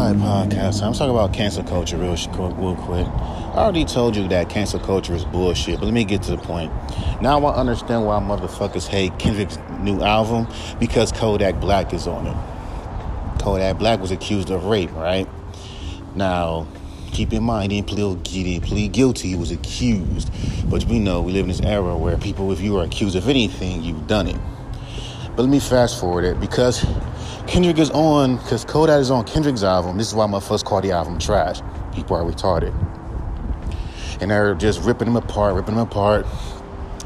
Hi, podcast. I'm talking about cancel culture real, real quick. I already told you that cancel culture is bullshit, but let me get to the point. Now I understand why motherfuckers hate Kendrick's new album because Kodak Black is on it. Kodak Black was accused of rape, right? Now, keep in mind, he didn't plead, didn't plead guilty, he was accused. But we know we live in this era where people, if you are accused of anything, you've done it. But let me fast forward it because Kendrick is on, because Kodak is on Kendrick's album. This is why my first call the album trash. People are retarded. And they're just ripping him apart, ripping him apart.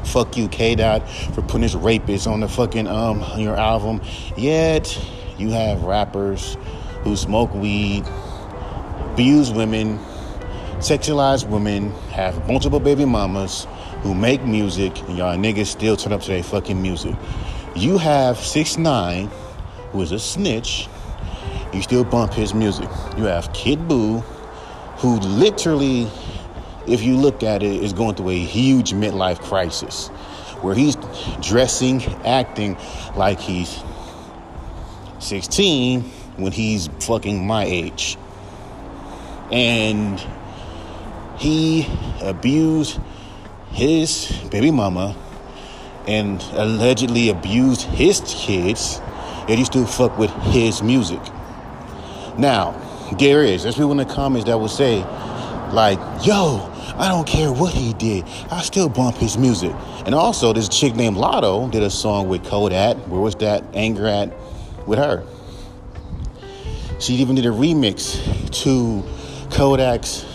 Fuck you, K Dot, for putting this rapist on the fucking um on your album. Yet you have rappers who smoke weed, abuse women, sexualize women, have multiple baby mamas who make music, and y'all niggas still turn up to their fucking music. You have six nine, who is a snitch. You still bump his music. You have Kid Boo, who literally, if you look at it, is going through a huge midlife crisis, where he's dressing, acting like he's 16 when he's fucking my age. And he abused his baby mama and allegedly abused his kids he still fuck with his music. Now, there is, there's people in the comments that will say, like, yo, I don't care what he did. I still bump his music. And also, this chick named Latto did a song with Kodak. Where was that anger at with her? She even did a remix to Kodak's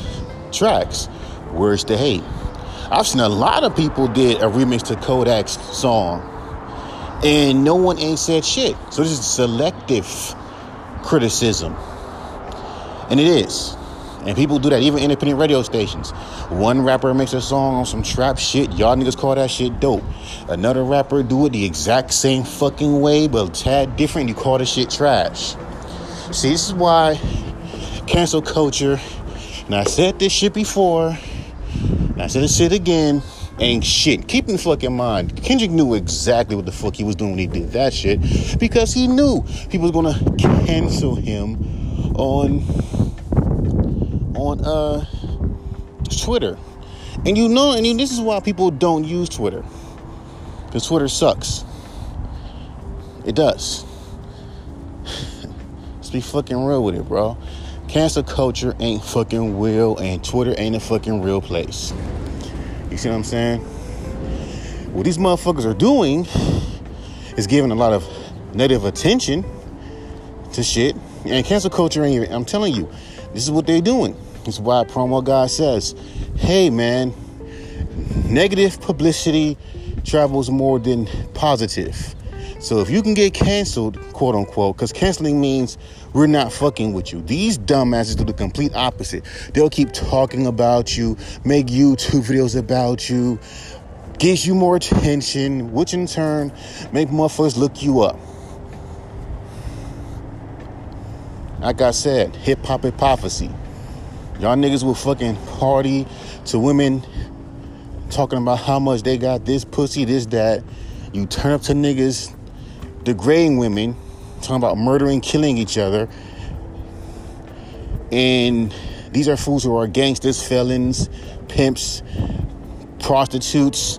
tracks, Where's the Hate. I've seen a lot of people did a remix to Kodak's song, and no one ain't said shit. So this is selective criticism. And it is. And people do that, even independent radio stations. One rapper makes a song on some trap shit. Y'all niggas call that shit dope. Another rapper do it the exact same fucking way, but a tad different. You call the shit trash. See, this is why cancel culture, and I said this shit before, and I said this shit again, ain't shit. Keep in fucking mind, Kendrick knew exactly what the fuck he was doing when he did that shit because he knew people was gonna cancel him on on uh Twitter. And you know, and this is why people don't use Twitter. Because Twitter sucks. It does. Let's be fucking real with it, bro. Cancel culture ain't fucking real, and Twitter ain't a fucking real place. You see what I'm saying? What these motherfuckers are doing is giving a lot of negative attention to shit. And cancel culture ain't even, I'm telling you, this is what they're doing. This is why promo guy says, hey man, negative publicity travels more than positive. So if you can get canceled, quote unquote, because canceling means we're not fucking with you. These dumbasses do the complete opposite. They'll keep talking about you, make YouTube videos about you, gives you more attention, which in turn make motherfuckers look you up. Like I said, hip hop hypocrisy. Y'all niggas will fucking party to women talking about how much they got this pussy, this, that. You turn up to niggas degrading women, talking about murdering, killing each other. And these are fools who are gangsters, felons, pimps, prostitutes,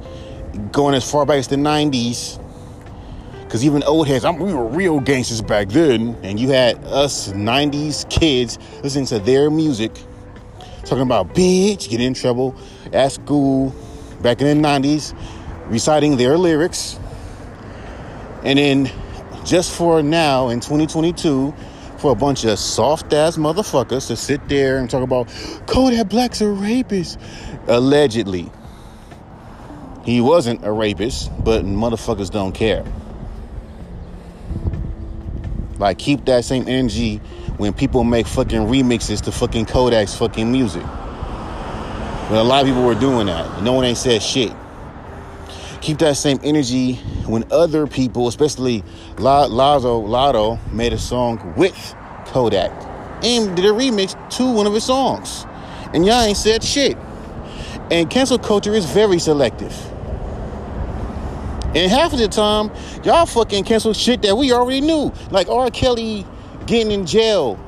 going as far back as the 90s. Because even old heads, I'm, we were real gangsters back then. And you had us 90s kids listening to their music, talking about bitch, get in trouble at school back in the 90s, reciting their lyrics. And then just for now in 2022, for a bunch of soft ass motherfuckers to sit there and talk about Kodak Black's a rapist. Allegedly. He wasn't a rapist, but motherfuckers don't care. Like, keep that same energy when people make fucking remixes to fucking Kodak's fucking music. But a lot of people were doing that. No one ain't said shit. Keep that same energy when other people, especially Lazo Latto, made a song with Kodak and did a remix to one of his songs. And y'all ain't said shit. And cancel culture is very selective. And half of the time, y'all fucking cancel shit that we already knew. Like R. Kelly getting in jail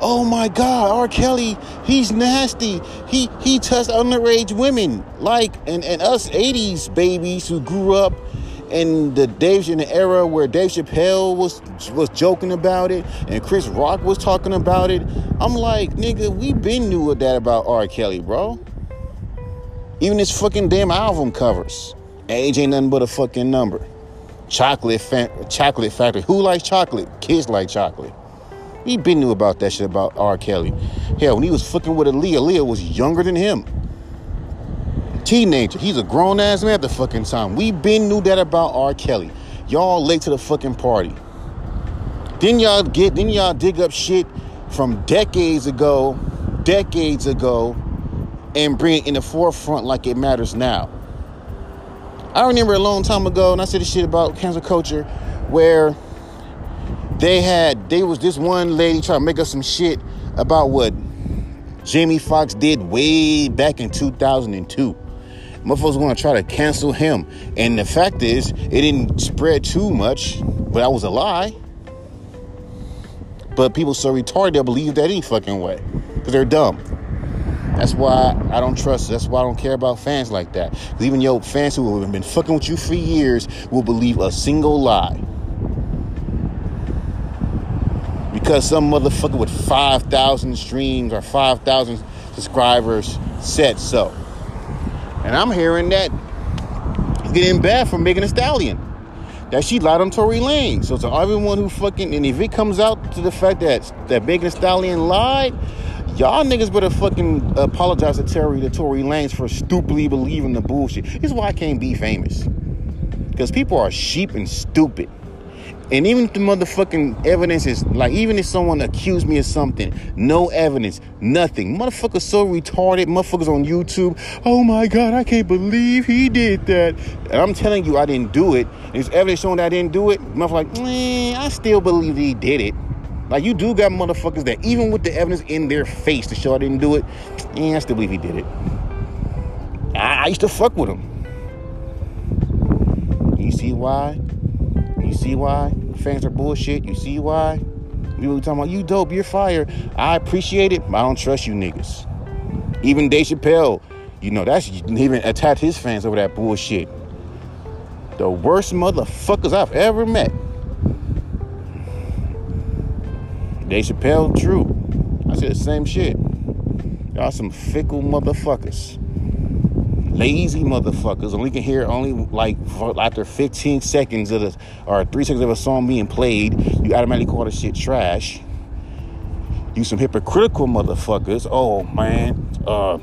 oh my God, R. Kelly, he's nasty. He he touched underage women. Like and, and us 80s babies who grew up in the Dave in the era where Dave Chappelle was was joking about it and Chris Rock was talking about it. I'm like, nigga, we been knew that about R. Kelly, bro. Even his fucking damn album covers. Age ain't nothing but a fucking number. Chocolate, fa- chocolate factory. Who likes chocolate? Kids like chocolate. We been knew about that shit about R. Kelly. Hell, when he was fucking with Aaliyah, Aaliyah was younger than him. Teenager. He's a grown ass man at the fucking time. We been knew that about R. Kelly. Y'all late to the fucking party. Then y'all get, then y'all dig up shit from decades ago, decades ago, and bring it in the forefront like it matters now. I remember a long time ago, and I said this shit about cancel culture, where they had they was this one lady trying to make up some shit about what Jamie Foxx did way back in 2002. Motherfuckers want to try to cancel him, and the fact is, it didn't spread too much, but that was a lie. But people so retarded they'll believe that any fucking way because they're dumb. That's why I don't trust. That's why I don't care about fans like that. Because even your fans who have been fucking with you for years will believe a single lie. Because some motherfucker with 5,000 streams or 5,000 subscribers said so. And I'm hearing that getting bad for Megan Thee Stallion. That she lied on Tory Lanez. So to everyone who fucking, and if it comes out to the fact that, that Megan Stallion lied, Y'all niggas better fucking apologize to Terry to Tory Lanez for stupidly believing the bullshit. This is why I can't be famous. Because people are sheep and stupid. And even if the motherfucking evidence is like, even if someone accused me of something, no evidence, nothing. Motherfuckers so retarded, motherfuckers on YouTube. Oh my God, I can't believe he did that. And I'm telling you, I didn't do it. There's evidence showing that I didn't do it. Motherfucker, like, I still believe he did it. Like you do got motherfuckers that even with the evidence in their face to show I didn't do it, yeah, I still believe he did it. I, I used to fuck with him. You see why? You see why fans are bullshit? You see why? We were talking about you dope, you're fire. I appreciate it, but I don't trust you niggas. Even Dave Chappelle, you know, that's even attacked his fans over that bullshit. The worst motherfuckers I've ever met. Dave Chappelle, true. I said the same shit. Y'all some fickle motherfuckers. Lazy motherfuckers. Only can hear only like after 15 seconds of the or three seconds of a song being played, you automatically call the shit trash. You some hypocritical motherfuckers. Oh man. Uh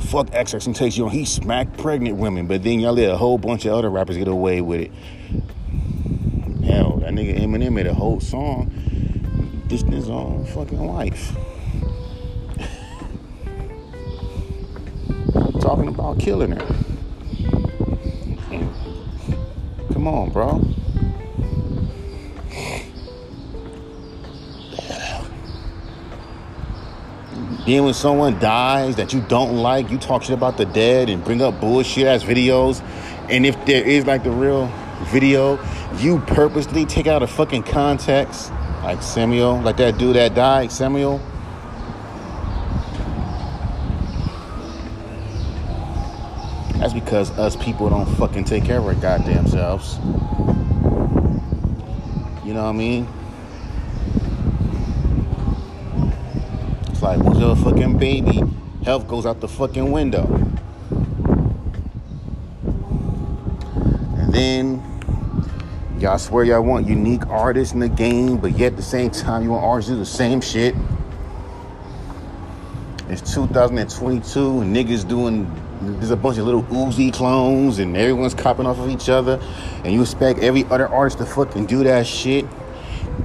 fuck XXXTentacion. You know, he smacked pregnant women, but then y'all let a whole bunch of other rappers get away with it. Hell, that nigga Eminem made a whole song dishing his own fucking wife. Talking about killing her. Come on, bro. Then when someone dies that you don't like, you talk shit about the dead and bring up bullshit ass videos. And if there is like the real video, you purposely take out a fucking context like Samuel, like that dude that died, Samuel. Because us people don't fucking take care of our goddamn selves. You know what I mean? It's like once you're a fucking baby, health goes out the fucking window. And then Y'all swear y'all want unique artists in the game, but yet at the same time you want artists to do the same shit. It's 2022 and niggas doing there's a bunch of Lil Uzi clones and everyone's copying off of each other and you expect every other artist to fucking do that shit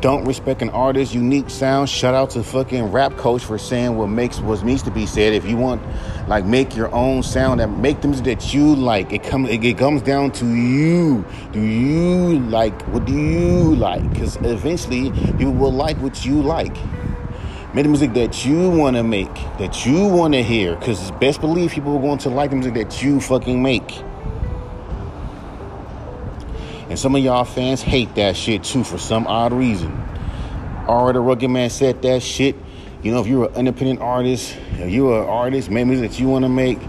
don't respect an artist's unique sound. Shout out to fucking rap coach for saying what makes what needs to be said. If you want, like, make your own sound and make them that you like. It comes it comes down to you. Do you like what do you like? Because eventually people will like what you like. Make the music that you want to make, that you want to hear. Because best believe people are going to like the music that you fucking make. And some of y'all fans hate that shit too for some odd reason. R.A. the Rugged Man said that shit. You know, if you're an independent artist, you're an artist, maybe that you want to make,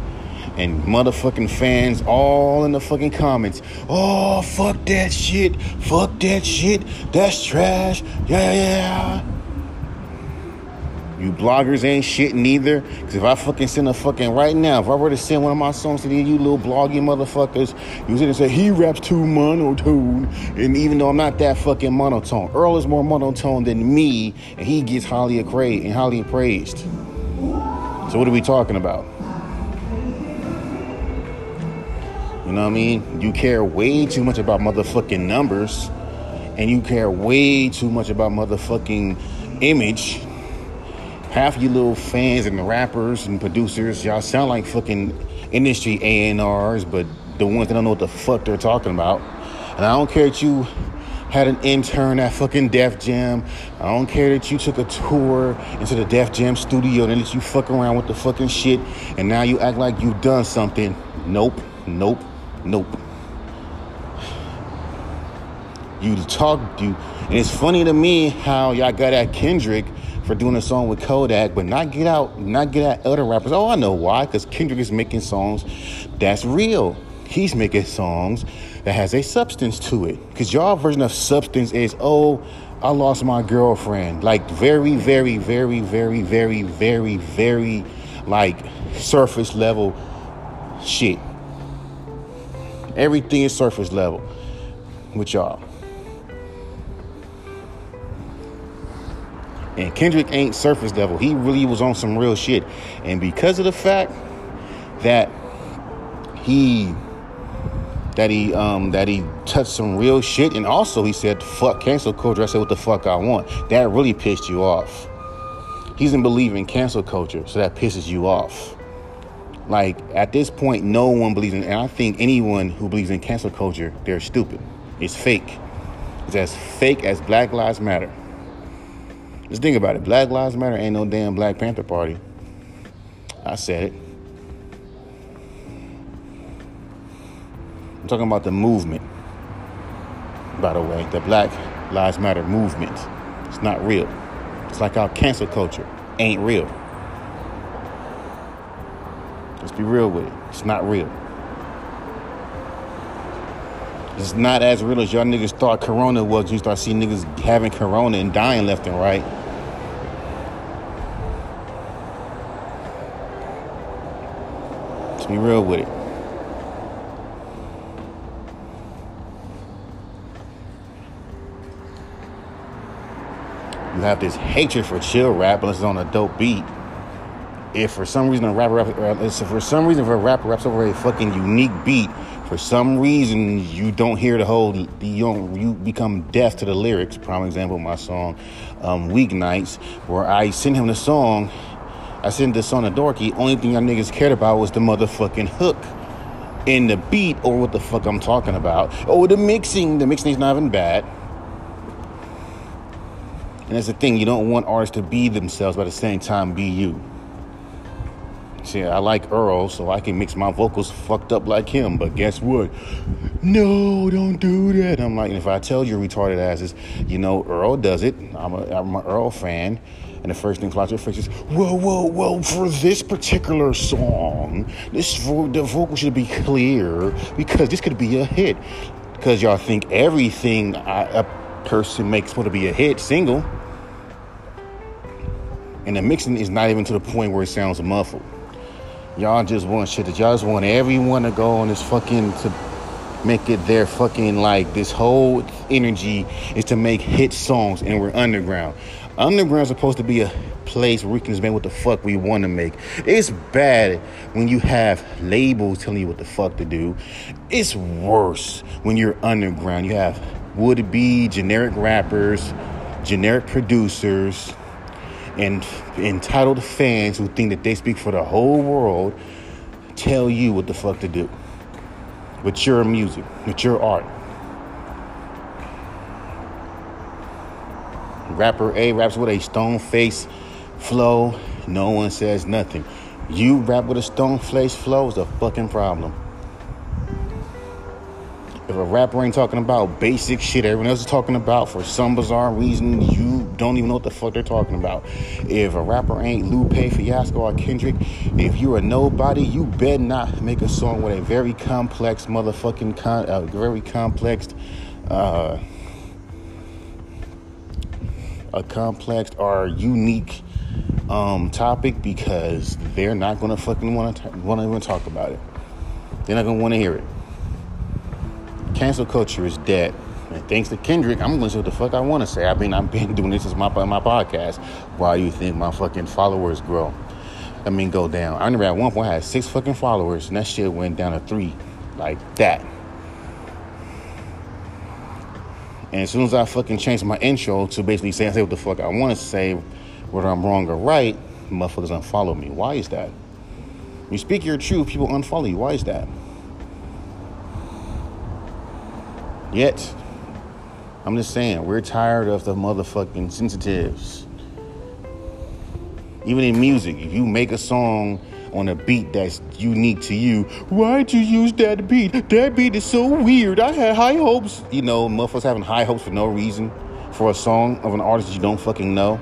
and motherfucking fans all in the fucking comments. Oh, fuck that shit. Fuck that shit. That's trash. Yeah, yeah. You bloggers ain't shit neither. Cause if I fucking send a fucking right now, if I were to send one of my songs to you little bloggy motherfuckers, you sit and say he raps too monotone. And even though I'm not that fucking monotone, Earl is more monotone than me, and he gets highly appraised and highly praised. So what are we talking about? You know what I mean? You care way too much about motherfucking numbers, and you care way too much about motherfucking image half you little fans and rappers and producers, y'all sound like fucking industry A&Rs, but the ones that don't know what the fuck they're talking about. And I don't care that you had an intern at fucking Def Jam. I don't care that you took a tour into the Def Jam studio and that you fuck around with the fucking shit and now you act like you've done something. Nope, nope, nope. You talk, you, and it's funny to me how y'all got at Kendrick for doing a song with Kodak, but not get out, not get at other rappers. Oh, I know why. Because Kendrick is making songs that's real. He's making songs that has a substance to it. Because y'all version of substance is, oh, I lost my girlfriend. Like very, very, very, very, very, very, very, like surface level shit. Everything is surface level with y'all. And Kendrick ain't surface level. He really was on some real shit. And because of the fact that he that he um that he touched some real shit and also he said fuck cancel culture. I said what the fuck I want. That really pissed you off. He doesn't believe in cancel culture, so that pisses you off. Like at this point, no one believes in and I think anyone who believes in cancel culture, they're stupid. It's fake. It's as fake as Black Lives Matter. Just think about it. Black Lives Matter ain't no damn Black Panther Party. I said it. I'm talking about the movement, by the way, the Black Lives Matter movement. It's not real. It's like our cancel culture ain't real. Let's be real with it. It's not real. It's not as real as y'all niggas thought Corona was. You start seeing niggas having Corona and dying left and right. Be real with it. You have this hatred for chill rap unless it's on a dope beat. If for some reason a rapper, if for some reason if a rapper raps over a fucking unique beat, for some reason you don't hear the whole, you don't, you become deaf to the lyrics. Prime example, of my song, um, Weeknights, where I send him the song I sent this on a dorky. Only thing y'all niggas cared about was the motherfucking hook in the beat or what the fuck I'm talking about. Oh, the mixing. The mixing is not even bad. And that's the thing. You don't want artists to be themselves, but at the same time be you. See, I like Earl, so I can mix my vocals fucked up like him. But guess what? No, don't do that. I'm like, if I tell you retarded asses, you know, Earl does it. I'm a, I'm an Earl fan. And the first thing flies to your face is, whoa, whoa, whoa, for this particular song, this the vocal should be clear because this could be a hit. Because y'all think everything a person makes want to be a hit single. And the mixing is not even to the point where it sounds muffled. Y'all just want shit that y'all just want everyone to go on this fucking to make it their fucking like this whole energy is to make hit songs and we're underground. Underground is supposed to be a place where we can just make what the fuck we want to make. It's bad when you have labels telling you what the fuck to do. It's worse when you're underground. You have would be generic rappers, generic producers, and entitled fans who think that they speak for the whole world tell you what the fuck to do with your music, with your art. Rapper A raps with a stone face flow. No one says nothing. You rap with a stone face flow is a fucking problem. If a rapper ain't talking about basic shit everyone else is talking about for some bizarre reason, you don't even know what the fuck they're talking about. If a rapper ain't Lupe Fiasco or Kendrick, if you're a nobody, you better not make a song with a very complex motherfucking, con- uh, very complex, uh, a complex or unique um, topic because they're not gonna fucking want to want to even talk about it. They're not gonna want to hear it. Cancel culture is dead. And thanks to Kendrick, I'm gonna say what the fuck I want to say. I mean, I've been doing this since my my podcast. Why do you think my fucking followers grow? I mean, go down. I remember at one point I had six fucking followers, and that shit went down to three, like that. And as soon as I fucking changed my intro to basically say, say what the fuck I want to say, whether I'm wrong or right, motherfuckers unfollow me. Why is that? You speak your truth, people unfollow you. Why is that? Yet, I'm just saying, we're tired of the motherfucking sensitives. Even in music, if you make a song on a beat that's unique to you, why'd you use that beat? That beat is so weird. I had high hopes. You know, motherfuckers having high hopes for no reason for a song of an artist you don't fucking know.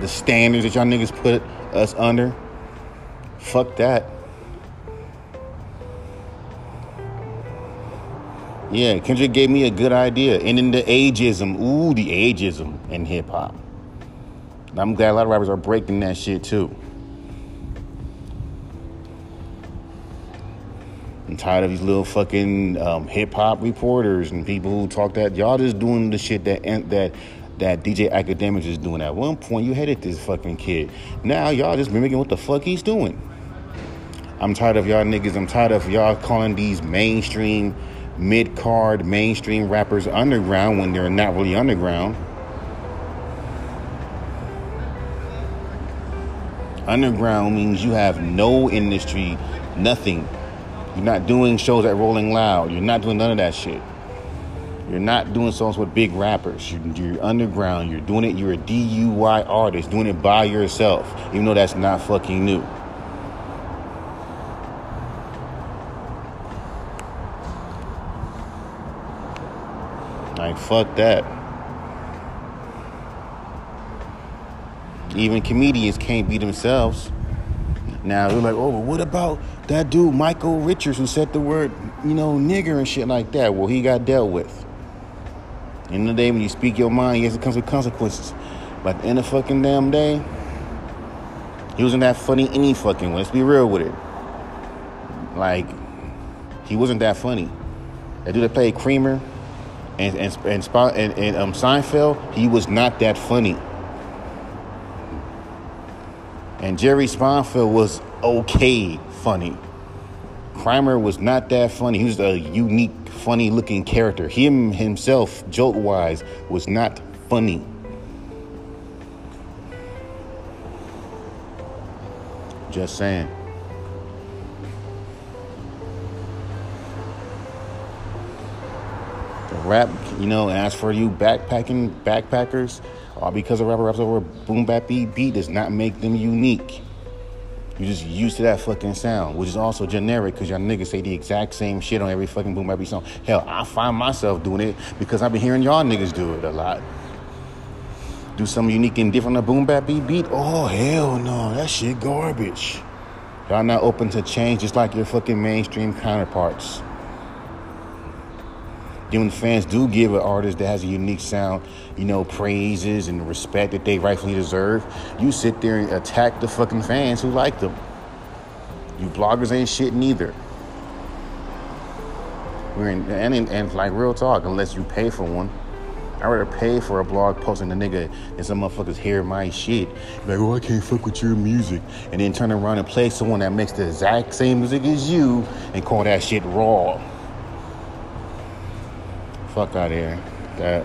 The standards that y'all niggas put us under. Fuck that. Yeah, Kendrick gave me a good idea. And then the ageism. Ooh, the ageism in hip hop. I'm glad a lot of rappers are breaking that shit too. I'm tired of these little fucking um, hip hop reporters and people who talk that y'all just doing the shit that that that DJ Akademiks is doing. At one point, you hated this fucking kid. Now y'all just mimicking what the fuck he's doing. I'm tired of y'all niggas. I'm tired of y'all calling these mainstream mid card mainstream rappers underground when they're not really underground. Underground means you have no industry, nothing. You're not doing shows at Rolling Loud. You're not doing none of that shit. You're not doing songs with big rappers. You're, you're, underground. You're doing it. You're a DIY artist doing it by yourself, even though that's not fucking new. Like, fuck that. Even comedians can't be themselves. Now they're like, oh, what about that dude Michael Richards who said the word, you know, nigger and shit like that? Well, he got dealt with. In the day when you speak your mind, yes, it comes with consequences. But in the fucking damn day, he wasn't that funny any fucking way. Let's be real with it. Like, he wasn't that funny. That dude that played Kramer and and and, and, and um, Seinfeld, he was not that funny. And Jerry Seinfeld was okay funny. Kramer was not that funny. He was a unique, funny looking character. Him himself, joke wise, was not funny. Just saying. Rap, you know, as for you backpacking backpackers, all because a rapper raps over a boom bap beat beat does not make them unique. You're just used to that fucking sound, which is also generic because y'all niggas say the exact same shit on every fucking boom bap beat song. Hell, I find myself doing it because I've been hearing y'all niggas do it a lot. Do something unique and different on a boom bap beat? Oh hell no, that shit garbage. Y'all not open to change just like your fucking mainstream counterparts. Then when fans do give an artist that has a unique sound, you know, praises and respect that they rightfully deserve, you sit there and attack the fucking fans who like them. You bloggers ain't shit neither. We're in, and, and, and like real talk, unless you pay for one. I'd rather pay for a blog post posting a nigga than some motherfuckers hear my shit. Like, oh, I can't fuck with your music. And then turn around and play someone that makes the exact same music as you and call that shit raw. Fuck out of here. That.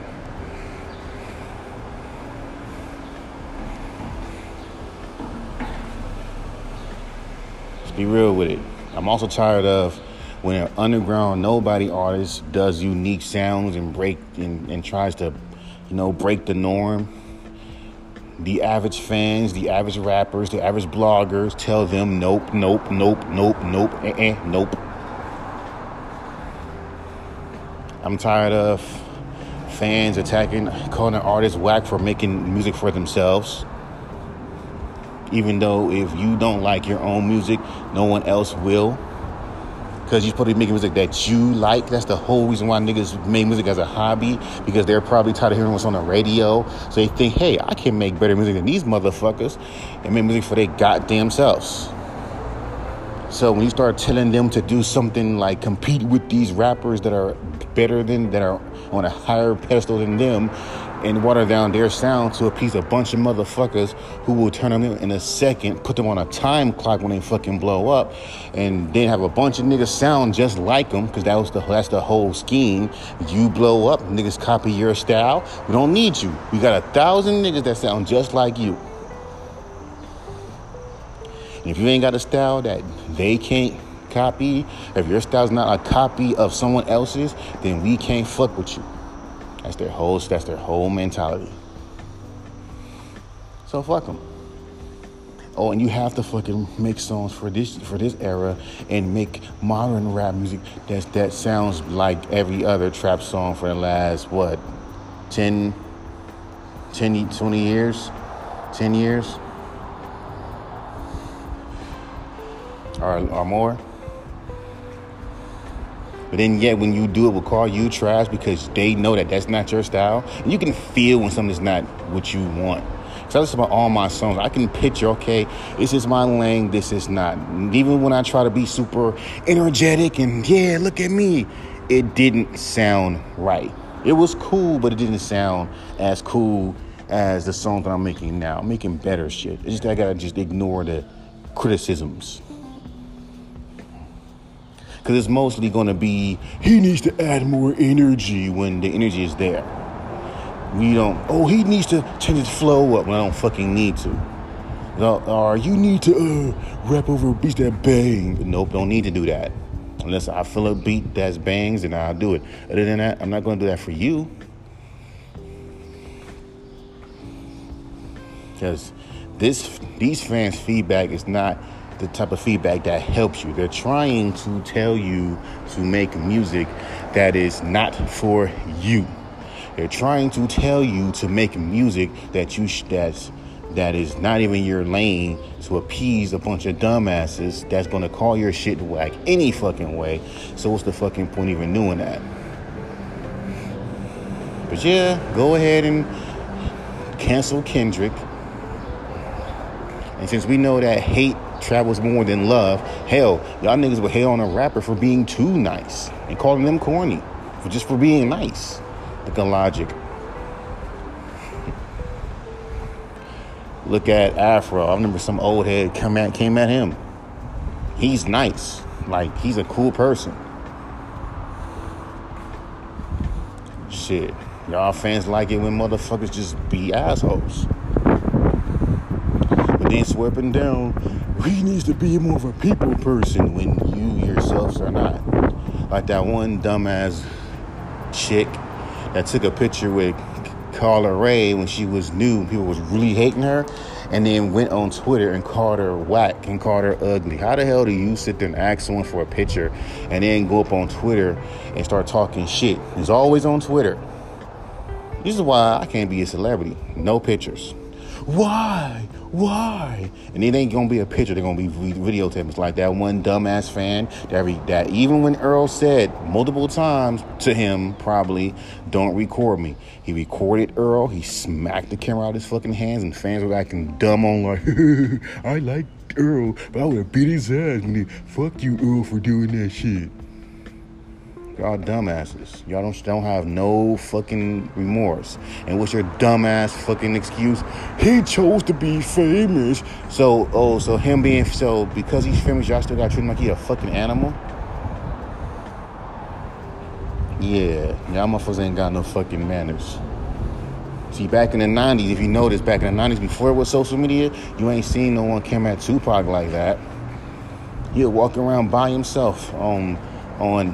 Let's be real with it. I'm also tired of when an underground nobody artist does unique sounds and break and, and tries to, you know, break the norm. the average fans, the average rappers, the average bloggers tell them nope, nope, nope, nope, nope, eh, eh, nope. I'm tired of fans attacking, calling an artist whack for making music for themselves. Even though if you don't like your own music, no one else will because you're supposed to be making music that you like. That's the whole reason why niggas make music as a hobby because they're probably tired of hearing what's on the radio. So they think, hey, I can make better music than these motherfuckers and make music for their goddamn selves. So when you start telling them to do something like compete with these rappers that are better than, that are on a higher pedestal than them, and water down their sound to appease a bunch of motherfuckers who will turn on them in a second, put them on a time clock when they fucking blow up, and then have a bunch of niggas sound just like them because that was the that's the whole scheme. You blow up, niggas copy your style. We don't need you. We got a thousand niggas that sound just like you. And if you ain't got a style that they can't copy, if your style's not a copy of someone else's, then we can't fuck with you. That's their whole. That's their whole mentality. So fuck them. Oh, and you have to fucking make songs for this for this era and make modern rap music that that sounds like every other trap song for the last what 10 10 20 years 10 years or, or more but then yet when you do it, will call you trash because they know that that's not your style. And you can feel when something's not what you want. So I listen to all my songs. I can picture, okay, this is my lane, this is not. Even when I try to be super energetic and yeah, look at me, it didn't sound right. It was cool, but it didn't sound as cool as the songs that I'm making now. I'm making better shit. It's just I gotta just ignore the criticisms because it's mostly going to be he needs to add more energy when the energy is there. We don't. Oh, he needs to change his flow up when I don't fucking need to. Or you need to uh, rap over beats that bang. Nope, don't need to do that. Unless I feel a beat that's bangs, and I'll do it. Other than that, I'm not going to do that for you. Because this, these fans' feedback is not the type of feedback that helps you. They're trying to tell you to make music that is not for you. They're trying to tell you to make music that you sh- that's that is not even your lane to appease a bunch of dumbasses that's gonna call your shit whack any fucking way. So what's the fucking point even doing that? But yeah, go ahead and cancel Kendrick. And since we know that hate travels more than love. Hell, y'all niggas would hate on a rapper for being too nice and calling them corny for just for being nice. Look at Logic. Look at Afro. I remember some old head come at came at him. He's nice. Like he's a cool person. Shit. Y'all fans like it when motherfuckers just be assholes. But then sweeping down he needs to be more of a people person when you yourselves are not. Like that one dumbass chick that took a picture with Carla Ray when she was new. People was really hating her, and then went on Twitter and called her whack and called her ugly. How the hell do you sit there and ask someone for a picture and then go up on Twitter and start talking shit? It's always on Twitter. This is why I can't be a celebrity. No pictures. Why? Why? And it ain't gonna be a picture. They're gonna be videotapes like that one dumbass fan that that even when Earl said multiple times to him, probably don't record me. He recorded Earl. He smacked the camera out of his fucking hands, and fans were acting dumb on like, I like Earl, but I would beat his ass when he fuck you Earl for doing that shit. Y'all dumbasses. Y'all don't don't have no fucking remorse. And what's your dumbass fucking excuse? He chose to be famous. So oh, so him being so because he's famous, y'all still got treat him like he a fucking animal. Yeah, y'all motherfuckers ain't got no fucking manners. See, back in the 90s, if you notice, back in the 90s, before it was social media, you ain't seen no one come at Tupac like that. He'd walk around by himself on, on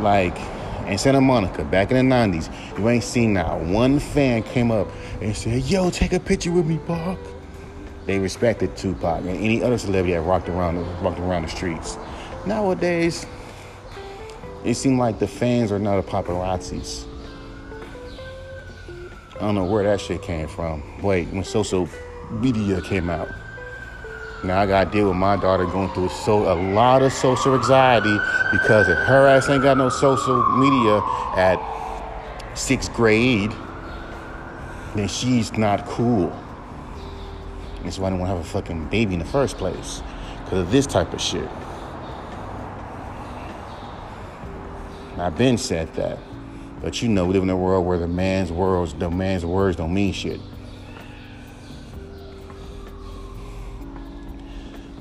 like in Santa Monica back in the 90s, you ain't seen now one fan came up and said, Yo, take a picture with me, Pac. They respected Tupac and any other celebrity that rocked around walked around the streets. Nowadays, it seems like the fans are not the paparazzis. I don't know where that shit came from. Wait, when social media came out. Now I gotta deal with my daughter going through so a lot of social anxiety because if her ass ain't got no social media at sixth grade, then she's not cool. That's why I don't want to have a fucking baby in the first place because of this type of shit. I've been said that, but you know we live in a world where the man's words, the man's words don't mean shit.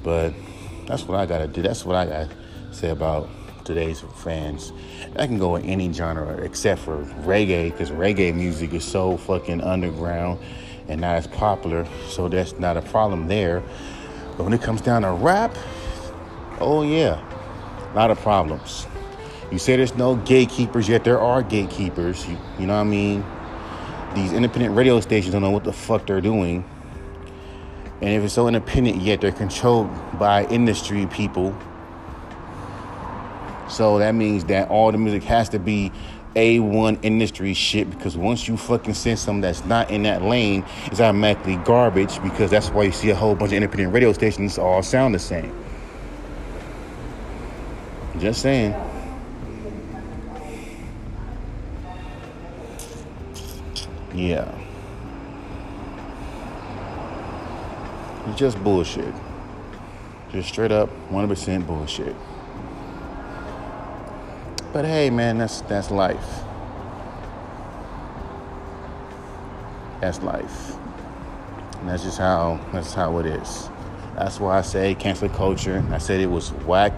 But that's what I gotta do. That's what I gotta say about today's fans. I can go in any genre except for reggae, because reggae music is so fucking underground and not as popular, so that's not a problem there. But when it comes down to rap, oh yeah, a lot of problems. You say there's no gatekeepers, yet there are gatekeepers. You, you know what I mean? These independent radio stations don't know what the fuck they're doing. And if it's so independent, yet they're controlled by industry people. So that means that all the music has to be A1 industry shit because once you fucking send something that's not in that lane, it's automatically garbage because that's why you see a whole bunch of independent radio stations all sound the same. Just saying. Yeah. It's just bullshit. Just straight up 100% bullshit. But hey, man, that's that's life. That's life. And that's just how that's how it is. That's why I say cancel culture. I said it was whack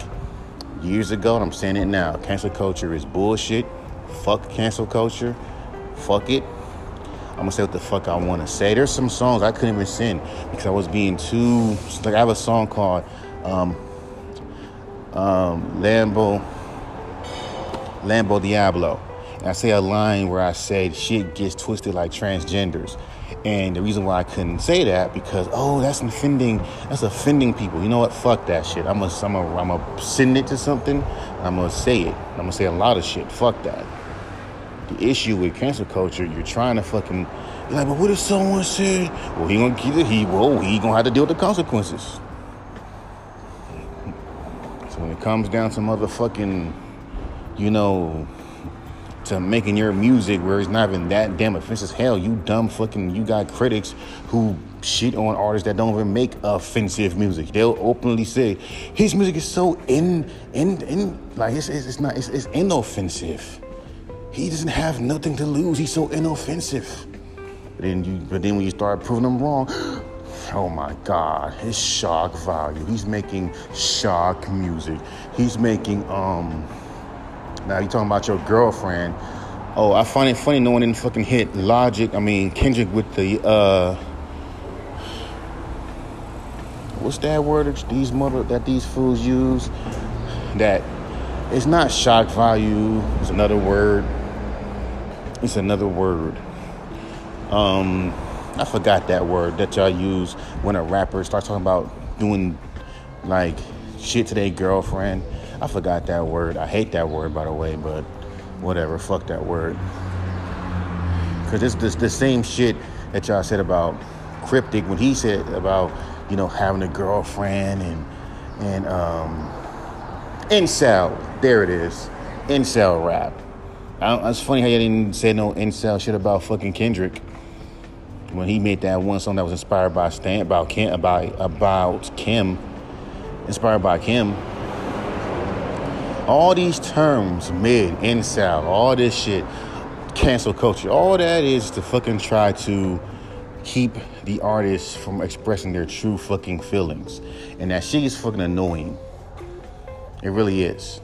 years ago, and I'm saying it now. Cancel culture is bullshit. Fuck cancel culture. Fuck it. I'm gonna say what the fuck I wanna say. There's some songs I couldn't even sing because I was being too like I have a song called um, um, Lambo Lambo Diablo. And I say a line where I say shit gets twisted like transgenders. And the reason why I couldn't say that because oh that's offending that's offending people. You know what? Fuck that shit. I'm gonna I'm gonna, I'm gonna send it to something. I'm gonna say it. I'm gonna say a lot of shit. Fuck that the issue with cancel culture, you're trying to fucking you're like, but what if someone said, well, he gonna get it, he well, he gonna have to deal with the consequences. So when it comes down to motherfucking, you know, to making your music where it's not even that damn offensive hell, you dumb fucking you got critics who shit on artists that don't even make offensive music. They'll openly say his music is so in in in like it's it's, it's not it's, it's inoffensive. He doesn't have nothing to lose. He's so inoffensive. But then you, but then when you start proving him wrong, oh my God, his shock value. He's making shock music. He's making um. Now you talking about your girlfriend. Oh, I find it funny no one didn't fucking hit Logic. I mean Kendrick with the uh. What's that word that these mother that these fools use? That it's not shock value. It's another word it's another word. Um, I forgot that word that y'all use when a rapper starts talking about doing like shit to their girlfriend. I forgot that word. I hate that word, by the way, but whatever. Fuck that word. Because it's the same shit that y'all said about Cryptic when he said about, you know, having a girlfriend and, and, um, incel. There it is. Incel rap. It's funny how you didn't say no incel shit about fucking Kendrick when he made that one song that was inspired by Stan about Kim about about Kim, inspired by Kim. All these terms, mid, incel, all this shit, cancel culture, all that is to fucking try to keep the artists from expressing their true fucking feelings, and that shit is fucking annoying. It really is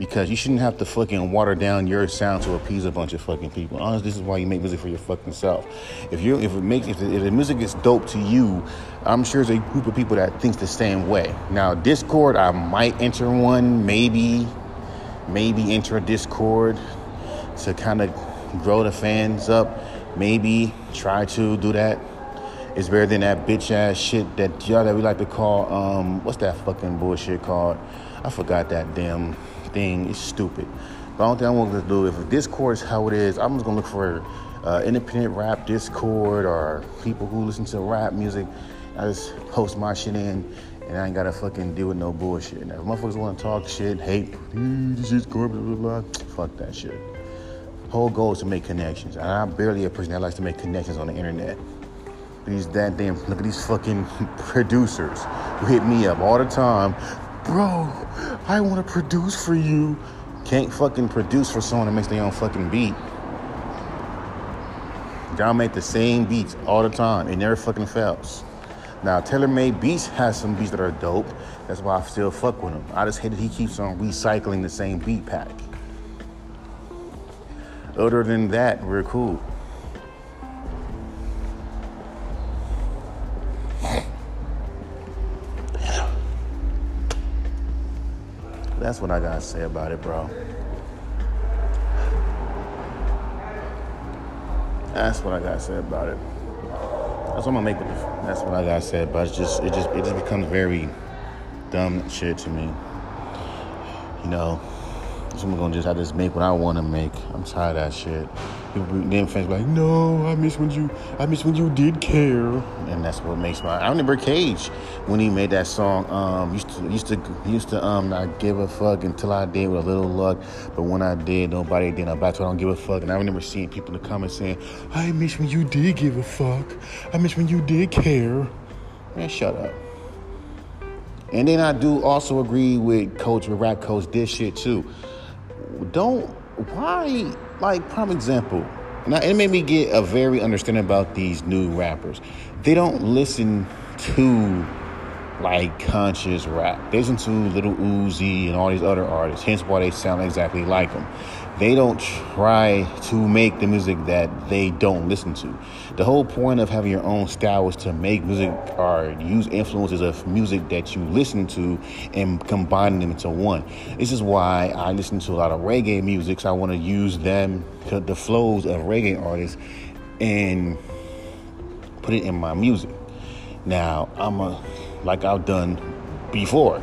because you shouldn't have to fucking water down your sound to appease a bunch of fucking people. Honestly, this is why you make music for your fucking self. If you if it makes if the, if the music is dope to you, I'm sure there's a group of people that thinks the same way. Now, Discord, I might enter one, maybe, maybe enter a Discord to kind of grow the fans up. Maybe try to do that. It's better than that bitch ass shit that y'all that we like to call um what's that fucking bullshit called? I forgot that damn thing. is stupid. But I don't think I want to do if Discord is how it is. I'm just gonna look for uh, independent rap Discord or people who listen to rap music. I just post my shit in and I ain't gotta fucking deal with no bullshit. Now, if motherfuckers wanna talk shit, hate, this is blah, blah, blah, fuck that shit. Whole goal is to make connections. And I'm barely a person that likes to make connections on the internet. These that damn, look at these fucking producers who hit me up all the time. Bro, I wanna produce for you. Can't fucking produce for someone that makes their own fucking beat. Y'all make the same beats all the time. It never fucking fails. Now, Taylor Made Beats has some beats that are dope. That's why I still fuck with him. I just hate that he keeps on recycling the same beat pack. Other than that, we're cool. That's what I gotta say about it, bro. That's what I gotta say about it. That's what I'm gonna make with it. That's what I gotta say. But it's just, it just, it just becomes very dumb shit to me. You know, so I'm gonna just, I just make what I want to make. I'm tired of that shit. People, them fans be like, no, I miss when you, I miss when you did care, and that's what makes my. I remember Cage when he made that song. Um, used to, used to, used to, um, not give a fuck until I did with a little luck, but when I did, nobody did. Back to I don't give a fuck, and I remember seeing people in the comments saying, I miss when you did give a fuck. I miss when you did care. Man, shut up. And then I do also agree with Coach, with Rap Coach, this shit too. Don't, why, like, prime example, now it made me get a very understanding about these new rappers. They don't listen to like conscious rap. They listen to Lil Uzi and all these other artists, hence why they sound exactly like them. They don't try to make the music that they don't listen to. The whole point of having your own style is to make music or use influences of music that you listen to and combine them into one. This is why I listen to a lot of reggae music. So I want to use them, the flows of reggae artists, and put it in my music. Now, I'm a, like I've done before.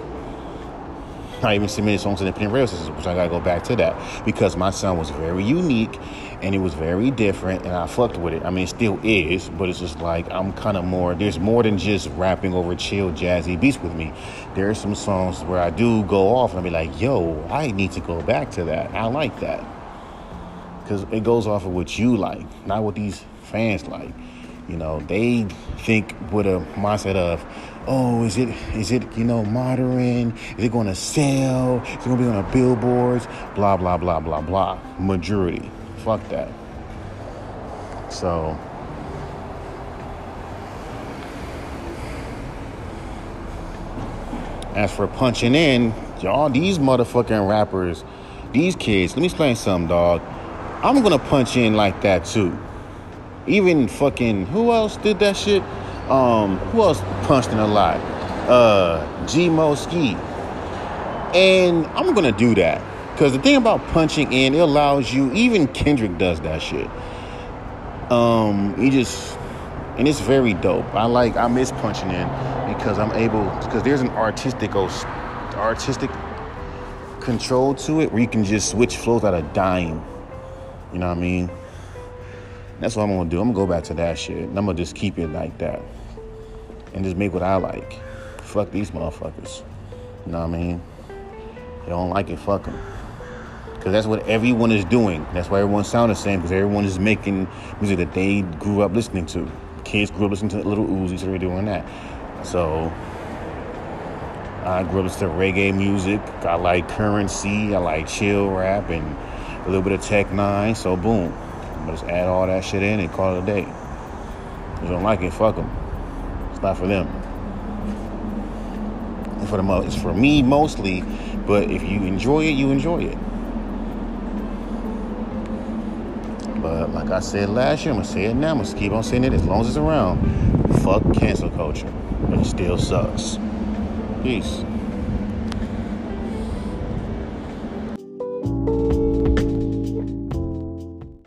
I even submitted songs to the independent radio system, which I gotta go back to that because my sound was very unique and it was very different, and I fucked with it. I mean, it still is, but it's just like I'm kind of more. There's more than just rapping over chill jazzy beats with me. There are some songs where I do go off and I be like, "Yo, I need to go back to that. I like that." Because it goes off of what you like, not what these fans like. You know, they think with a mindset of, oh, is it is it you know modern? Is it going to sell? Is it going to be on the billboards? Blah blah blah blah blah. Majority, fuck that. So. As for punching in, y'all, these motherfucking rappers, these kids, let me explain something, dog. I'm gonna punch in like that too. Even fucking who else did that shit? Um, who else punched in a lot? Uh, G Mo Skee. And I'm gonna do that because the thing about punching in, it allows you. Even Kendrick does that shit. Um, he just and it's very dope. I like I miss punching in because I'm able because there's an artistic artistic control to it where you can just switch flows out of dying. You know what I mean? That's what I'm gonna do. I'm gonna go back to that shit. And I'm gonna just keep it like that. And just make what I like. Fuck these motherfuckers. You know what I mean? They don't like it, fuck them. Because that's what everyone is doing. That's why everyone sounds the same, because everyone is making music that they grew up listening to. Kids grew up listening to Lil Uzi, so they're doing that. So, I grew up listening to reggae music. I like Curren$y. I like chill rap and a little bit of Tech N9ne. So, boom. I'm just add all that shit in and call it a day. If you don't like it, fuck them. It's not for them. For the most, it's for me mostly. But if you enjoy it, you enjoy it. But like I said last year, I'm gonna say it now. I'm gonna keep on saying it as long as it's around. Fuck cancel culture, but it still sucks. Peace.